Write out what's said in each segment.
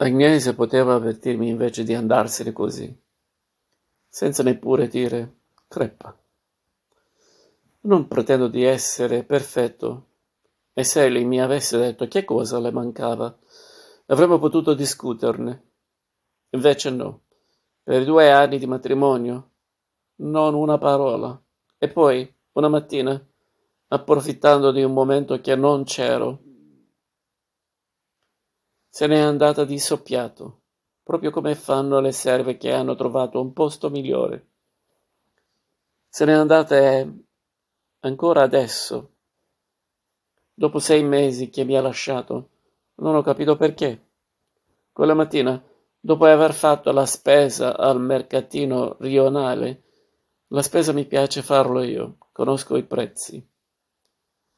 Agnese poteva avvertirmi invece di andarsene così, senza neppure dire crepa. Non pretendo di essere perfetto, e se lei mi avesse detto che cosa le mancava, avremmo potuto discuterne. Invece no, per due anni di matrimonio, non una parola. E poi, una mattina, approfittando di un momento che non c'ero, se n'è andata di soppiato, proprio come fanno le serve che hanno trovato un posto migliore. Se n'è andata e ancora adesso, dopo sei mesi che mi ha lasciato, non ho capito perché. Quella mattina, dopo aver fatto la spesa al mercatino rionale, la spesa mi piace farlo io, conosco i prezzi.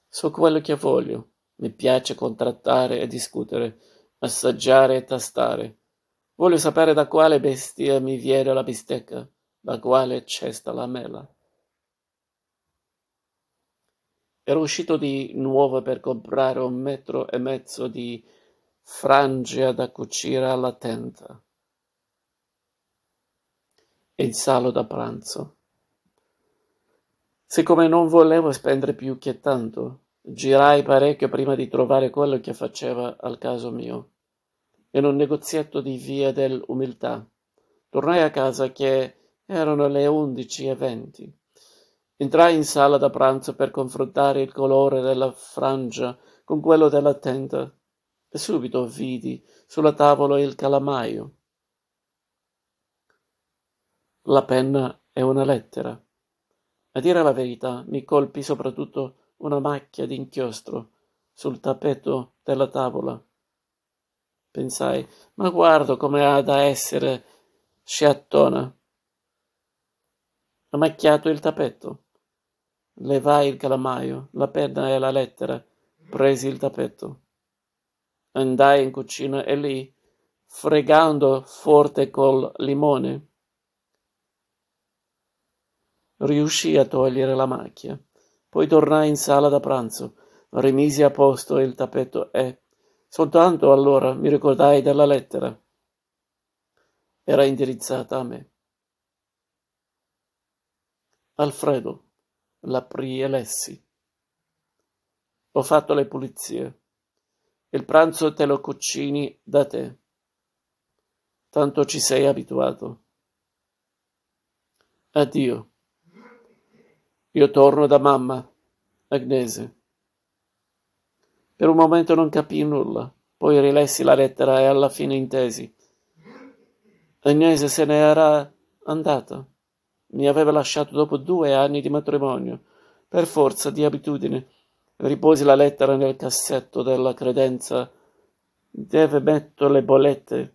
So quello che voglio, mi piace contrattare e discutere assaggiare e tastare. Voglio sapere da quale bestia mi viene la bistecca, da quale cesta la mela. Ero uscito di nuovo per comprare un metro e mezzo di frangia da cucire alla tenda e il salo da pranzo. Siccome non volevo spendere più che tanto, Girai parecchio prima di trovare quello che faceva al caso mio. In un negozietto di via dell'umiltà. Tornai a casa che erano le undici e venti. Entrai in sala da pranzo per confrontare il colore della frangia con quello della tenda e subito vidi sulla tavola il calamaio. La penna è una lettera. A dire la verità, mi colpì soprattutto una macchia d'inchiostro sul tappeto della tavola. Pensai, ma guardo come ha da essere sciattona. Ha macchiato il tappeto. Levai il calamaio, la penna e la lettera, presi il tappeto. Andai in cucina e lì, fregando forte col limone, riuscì a togliere la macchia. Poi tornai in sala da pranzo, rimisi a posto il tappeto e, soltanto allora, mi ricordai della lettera. Era indirizzata a me. Alfredo, l'aprii e lessi. Ho fatto le pulizie. Il pranzo te lo cucini da te. Tanto ci sei abituato. Addio. Io torno da mamma, Agnese. Per un momento non capii nulla, poi rilessi la lettera e alla fine intesi. Agnese se ne era andata. Mi aveva lasciato dopo due anni di matrimonio. Per forza di abitudine, riposi la lettera nel cassetto della credenza. Deve metto le bollette.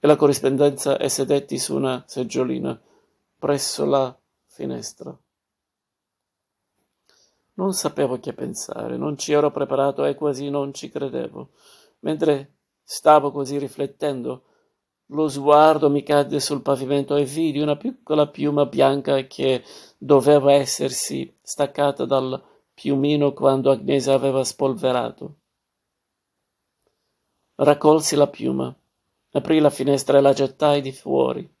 E la corrispondenza e sedetti su una seggiolina presso la finestra. Non sapevo che pensare, non ci ero preparato e quasi non ci credevo. Mentre stavo così riflettendo, lo sguardo mi cadde sul pavimento e vidi una piccola piuma bianca che doveva essersi staccata dal piumino quando Agnese aveva spolverato. Raccolsi la piuma, aprì la finestra e la gettai di fuori.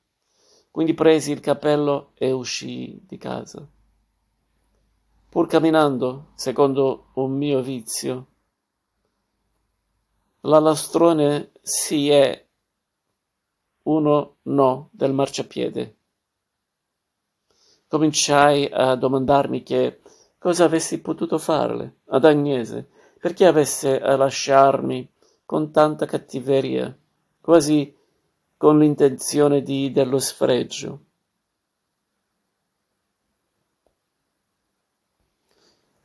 Quindi presi il cappello e uscii di casa. Pur camminando, secondo un mio vizio, la lastrone sì è uno no del marciapiede. Cominciai a domandarmi che cosa avessi potuto farle ad Agnese, perché avesse a lasciarmi con tanta cattiveria, quasi con l'intenzione di dello sfregio.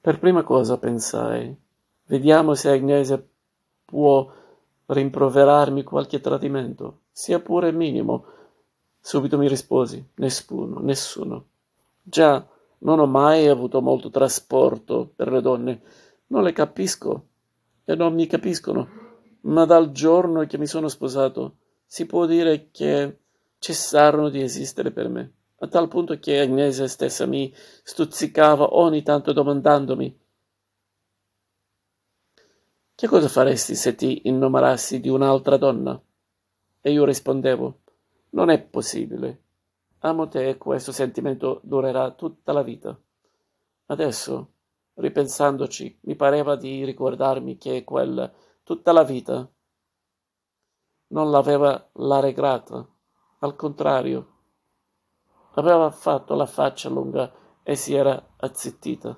Per prima cosa pensai, vediamo se Agnese può rimproverarmi qualche tradimento, sia pure minimo. Subito mi risposi, nessuno, nessuno. Già, non ho mai avuto molto trasporto per le donne, non le capisco e non mi capiscono, ma dal giorno che mi sono sposato si può dire che cessarono di esistere per me, a tal punto che Agnese stessa mi stuzzicava ogni tanto domandandomi che cosa faresti se ti innamorassi di un'altra donna? E io rispondevo, non è possibile. Amo te e questo sentimento durerà tutta la vita. Adesso, ripensandoci, mi pareva di ricordarmi che quel tutta la vita non l'aveva la regrata, al contrario, aveva fatto la faccia lunga e si era azzittita,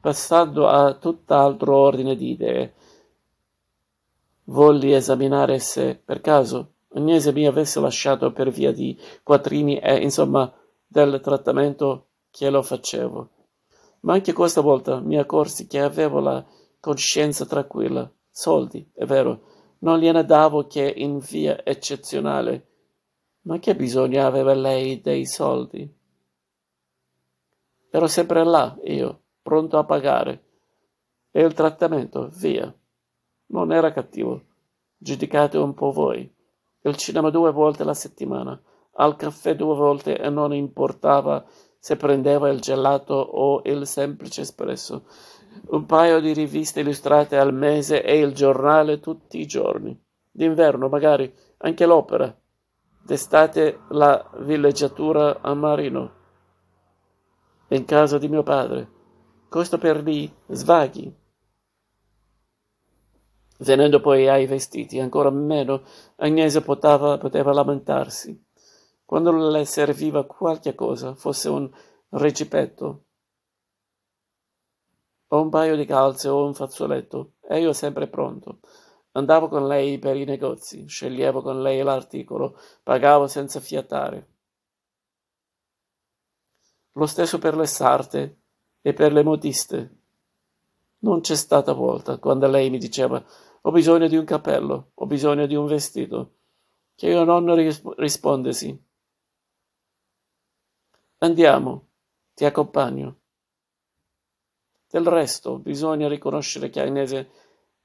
passando a tutt'altro ordine di idee. Volli esaminare se, per caso, Agnese mi avesse lasciato per via di quattrini e, insomma, del trattamento che lo facevo. Ma anche questa volta mi accorsi che avevo la coscienza tranquilla. Soldi, è vero, non gliene davo che in via eccezionale. Ma che bisogno aveva lei dei soldi? Ero sempre là, io, pronto a pagare. E il trattamento, via. Non era cattivo. Giudicate un po' voi. Il cinema due volte alla settimana, al caffè due volte e non importava se prendeva il gelato o il semplice espresso, un paio di riviste illustrate al mese e il giornale tutti i giorni. D'inverno magari anche l'opera. D'estate la villeggiatura a Marino. In casa di mio padre. Questo per gli svaghi. Venendo poi ai vestiti, ancora meno Agnese poteva, poteva lamentarsi quando le serviva qualche cosa, fosse un recipetto o un paio di calze o un fazzoletto, e io sempre pronto. Andavo con lei per i negozi, sceglievo con lei l'articolo, pagavo senza fiatare. Lo stesso per le sarte e per le modiste. Non c'è stata volta quando lei mi diceva ho bisogno di un cappello, ho bisogno di un vestito, che io non risp- rispondesi. Andiamo, ti accompagno. Del resto, bisogna riconoscere che Agnese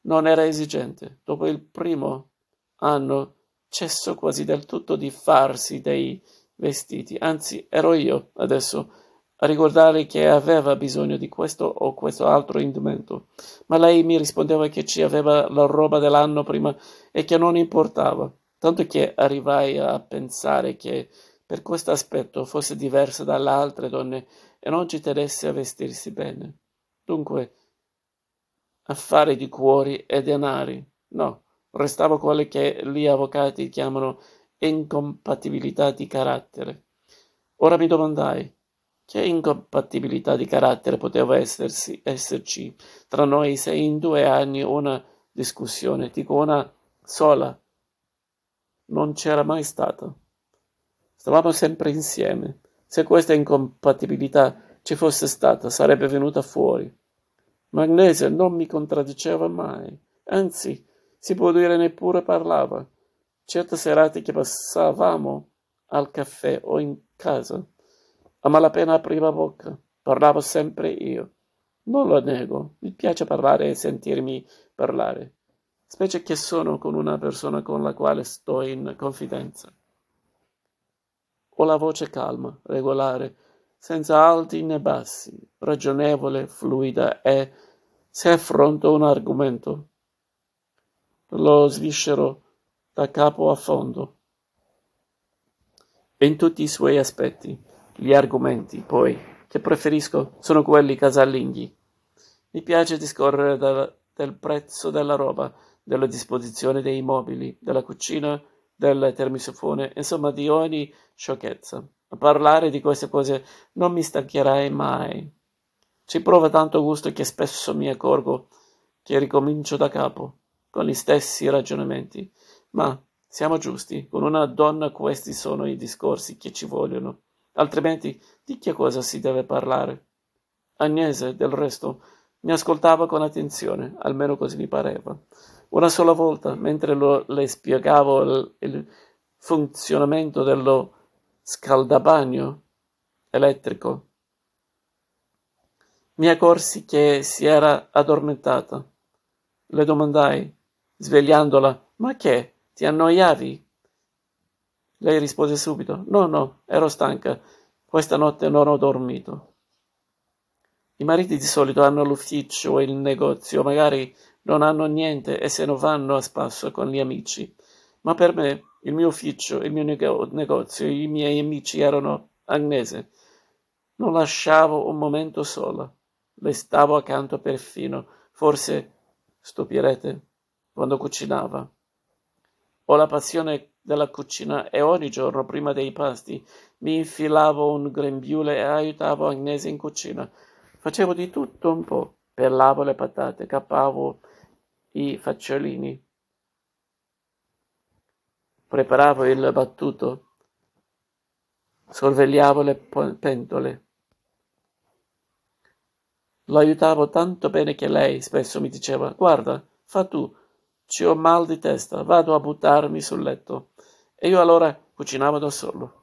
non era esigente. Dopo il primo anno cessò quasi del tutto di farsi dei vestiti, anzi ero io adesso a ricordare che aveva bisogno di questo o questo altro indumento, ma lei mi rispondeva che ci aveva la roba dell'anno prima e che non importava, tanto che arrivai a pensare che per questo aspetto fosse diversa dalle altre donne e non ci tenesse a vestirsi bene. Dunque, affari di cuori e denari. No, restava quelle che gli avvocati chiamano incompatibilità di carattere. Ora mi domandai, che incompatibilità di carattere poteva essersi, esserci tra noi se in due anni una discussione, dico una sola, non c'era mai stata. Stavamo sempre insieme. Se questa incompatibilità ci fosse stata, sarebbe venuta fuori. Magnese non mi contraddiceva mai, anzi, si può dire neppure parlava. Certe serate che passavamo al caffè o in casa, a malapena apriva bocca, parlavo sempre io. Non lo nego, mi piace parlare e sentirmi parlare, specie che sono con una persona con la quale sto in confidenza. Ho la voce calma, regolare, senza alti né bassi, ragionevole, fluida e, se affronto un argomento, lo sviscero da capo a fondo. In tutti i suoi aspetti, gli argomenti, poi, che preferisco sono quelli casalinghi. Mi piace discorrere da, del prezzo della roba, della disposizione dei mobili, della cucina, del termisofone, insomma di ogni sciocchezza. A parlare di queste cose non mi stancherai mai. Ci prova tanto gusto che spesso mi accorgo che ricomincio da capo, con gli stessi ragionamenti. Ma siamo giusti, con una donna questi sono i discorsi che ci vogliono. Altrimenti di che cosa si deve parlare? Agnese, del resto, mi ascoltava con attenzione, almeno così mi pareva. Una sola volta, mentre lo, le spiegavo il, il funzionamento dello scaldabagno elettrico, mi accorsi che si era addormentata. Le domandai, svegliandola, ma che? Ti annoiavi? Lei rispose subito, no, no, ero stanca, questa notte non ho dormito. I mariti di solito hanno l'ufficio o il negozio, magari non hanno niente e se ne vanno a spasso con gli amici. Ma per me, il mio ufficio, il mio negozio, i miei amici erano Agnese. Non lasciavo un momento sola. Le stavo accanto perfino, forse stupirete, quando cucinava. Ho la passione della cucina e ogni giorno, prima dei pasti, mi infilavo un grembiule e aiutavo Agnese in cucina. Facevo di tutto un po'. Pellavo le patate, cappavo i facciolini, preparavo il battuto, sorvegliavo le pentole. Lo aiutavo tanto bene che lei spesso mi diceva guarda, fa tu, ci ho mal di testa, vado a buttarmi sul letto. E io allora cucinavo da solo.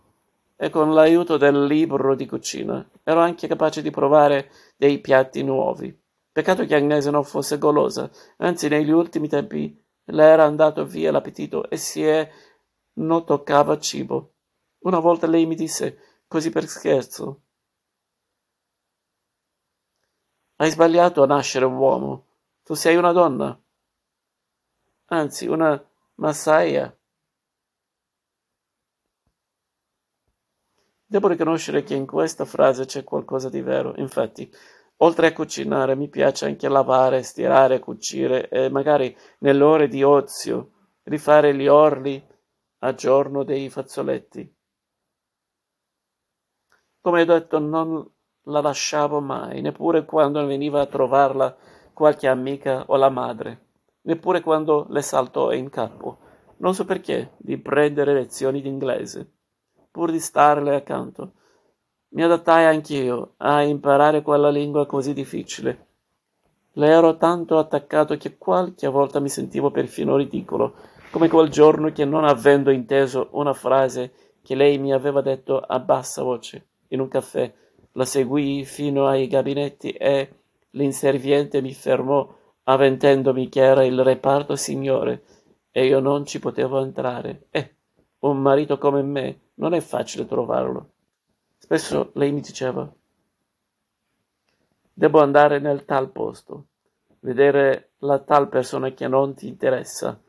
E con l'aiuto del libro di cucina ero anche capace di provare dei piatti nuovi. Peccato che Agnese non fosse golosa, anzi negli ultimi tempi le era andato via l'appetito e si è non toccava cibo. Una volta lei mi disse, così per scherzo, hai sbagliato a nascere uomo, tu sei una donna, anzi una massaia. Devo riconoscere che in questa frase c'è qualcosa di vero, infatti Oltre a cucinare mi piace anche lavare, stirare, cucire e magari nelle ore di ozio rifare gli orli a giorno dei fazzoletti. Come detto, non la lasciavo mai, neppure quando veniva a trovarla qualche amica o la madre, neppure quando le saltò in capo, non so perché, di prendere lezioni d'inglese, pur di starle accanto mi adattai anch'io a imparare quella lingua così difficile. Le ero tanto attaccato che qualche volta mi sentivo perfino ridicolo, come quel giorno che non avendo inteso una frase che lei mi aveva detto a bassa voce in un caffè, la seguii fino ai gabinetti e l'inserviente mi fermò avventendomi che era il reparto signore e io non ci potevo entrare. Eh, un marito come me non è facile trovarlo. Spesso lei mi diceva, devo andare nel tal posto, vedere la tal persona che non ti interessa.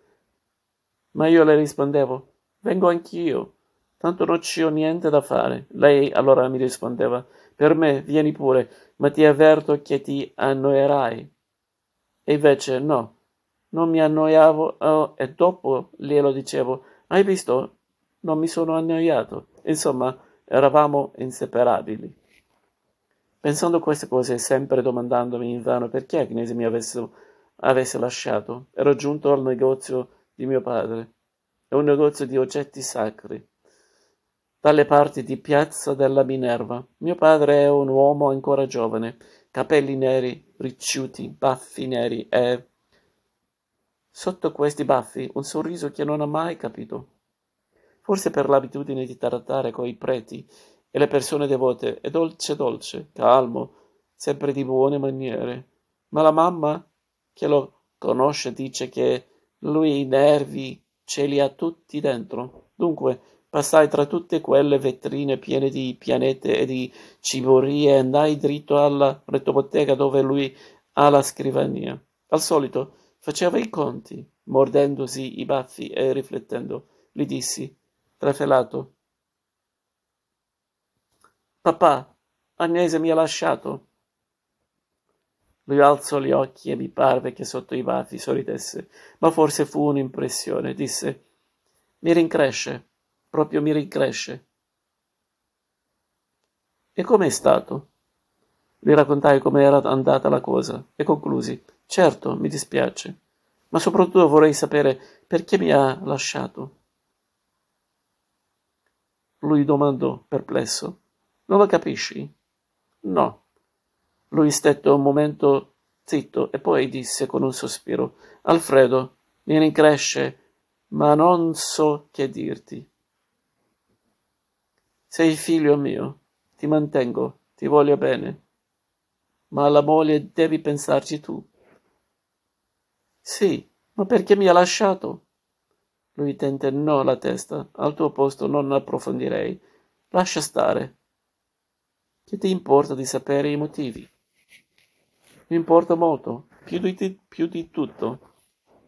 Ma io le rispondevo, vengo anch'io, tanto non ci ho niente da fare. Lei allora mi rispondeva, per me vieni pure, ma ti avverto che ti annoierai. E invece no, non mi annoiavo oh, e dopo glielo dicevo, hai visto? Non mi sono annoiato. Insomma, Eravamo inseparabili. Pensando queste cose e sempre domandandomi invano perché Agnese mi avesse, avesse lasciato, ero giunto al negozio di mio padre. È un negozio di oggetti sacri. Dalle parti di Piazza della Minerva. Mio padre è un uomo ancora giovane, capelli neri, ricciuti, baffi neri e... Sotto questi baffi un sorriso che non ha mai capito forse per l'abitudine di trattare coi preti e le persone devote, è dolce dolce, calmo, sempre di buone maniere. Ma la mamma, che lo conosce, dice che lui i nervi ce li ha tutti dentro. Dunque, passai tra tutte quelle vetrine piene di pianete e di ciborie e andai dritto alla rettobottega dove lui ha la scrivania. Al solito faceva i conti, mordendosi i baffi e riflettendo. Gli dissi trafelato. Papà, Agnese mi ha lasciato. Lui alzò gli occhi e mi parve che sotto i baffi sorridesse, ma forse fu un'impressione. Disse, mi rincresce, proprio mi rincresce. E com'è stato? Gli raccontai come era andata la cosa e conclusi, certo, mi dispiace, ma soprattutto vorrei sapere perché mi ha lasciato. Lui domandò, perplesso. Non lo capisci? No. Lui stette un momento zitto e poi disse con un sospiro, Alfredo, mi rincresce, ma non so che dirti. Sei figlio mio, ti mantengo, ti voglio bene, ma alla moglie devi pensarci tu. Sì, ma perché mi ha lasciato? Lui tentennò la testa. Al tuo posto non approfondirei. Lascia stare. Che ti importa di sapere i motivi? Mi importa molto. più di, più di tutto.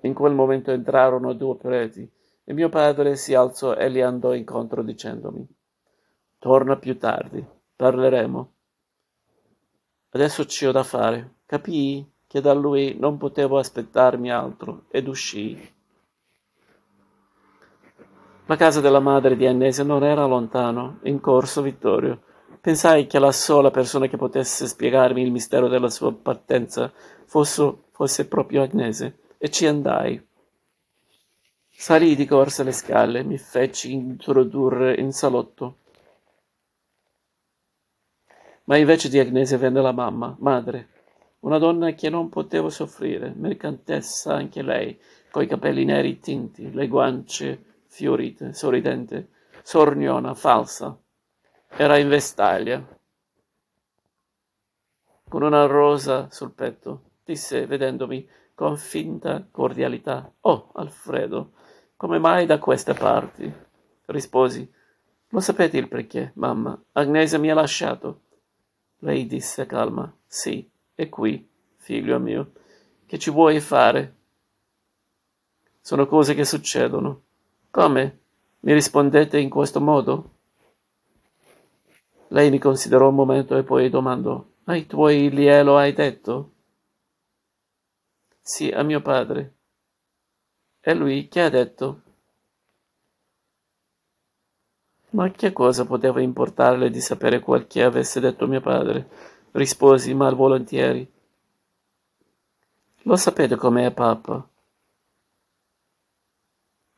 In quel momento entrarono due preti e mio padre si alzò e gli andò incontro dicendomi, torna più tardi, parleremo. Adesso ci ho da fare. Capii che da lui non potevo aspettarmi altro ed uscii. La casa della madre di Agnese non era lontano, in corso Vittorio. Pensai che la sola persona che potesse spiegarmi il mistero della sua partenza fosse, fosse proprio Agnese, e ci andai. Salii di corsa le scale, mi feci introdurre in salotto. Ma invece di Agnese venne la mamma, madre, una donna che non potevo soffrire, mercantessa anche lei, coi capelli neri tinti, le guance fiorite, sorridente, sorniona, falsa. Era in vestaglia, con una rosa sul petto. Disse, vedendomi con finta cordialità, Oh, Alfredo, come mai da queste parti? Risposi, lo sapete il perché, mamma? Agnese mi ha lasciato. Lei disse calma, sì, è qui, figlio mio. Che ci vuoi fare? Sono cose che succedono. Come? Mi rispondete in questo modo? Lei mi considerò un momento e poi domandò: Ai tuoi glielo hai detto? Sì, a mio padre. E lui che ha detto? Ma che cosa poteva importarle di sapere quel che avesse detto mio padre? Risposi malvolentieri. Lo sapete com'è, papà?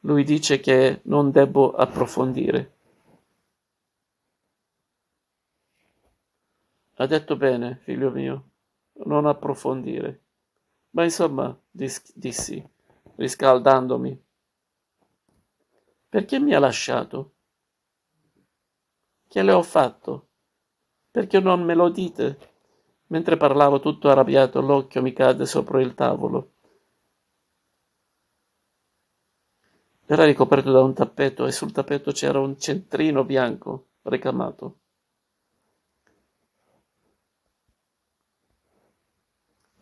Lui dice che non debbo approfondire. Ha detto bene, figlio mio, non approfondire. Ma insomma, dis- dissi, riscaldandomi, perché mi ha lasciato? Che le ho fatto? Perché non me lo dite? Mentre parlavo tutto arrabbiato, l'occhio mi cadde sopra il tavolo. Era ricoperto da un tappeto e sul tappeto c'era un centrino bianco ricamato.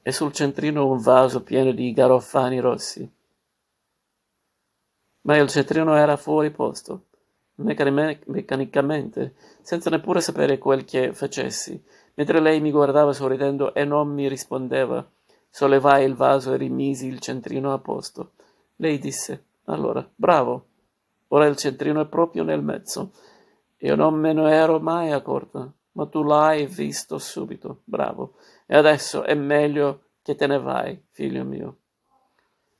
E sul centrino un vaso pieno di garofani rossi. Ma il centrino era fuori posto, meccanicamente, senza neppure sapere quel che facessi. Mentre lei mi guardava sorridendo e non mi rispondeva, sollevai il vaso e rimisi il centrino a posto. Lei disse allora, bravo. Ora il centrino è proprio nel mezzo. Io non me ne ero mai accorta, ma tu l'hai visto subito. Bravo. E adesso è meglio che te ne vai, figlio mio.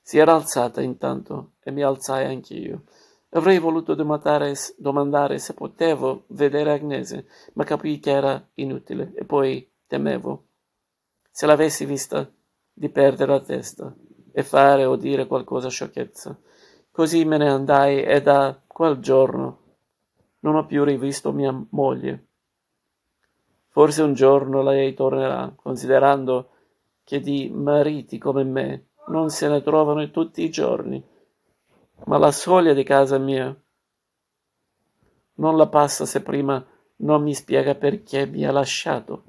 Si era alzata intanto e mi alzai anch'io. Avrei voluto domandare, domandare se potevo vedere Agnese, ma capii che era inutile e poi temevo, se l'avessi vista, di perdere la testa e fare o dire qualcosa sciocchezza. Così me ne andai e da quel giorno non ho più rivisto mia moglie. Forse un giorno lei tornerà, considerando che di mariti come me non se ne trovano tutti i giorni, ma la soglia di casa mia non la passa se prima non mi spiega perché mi ha lasciato.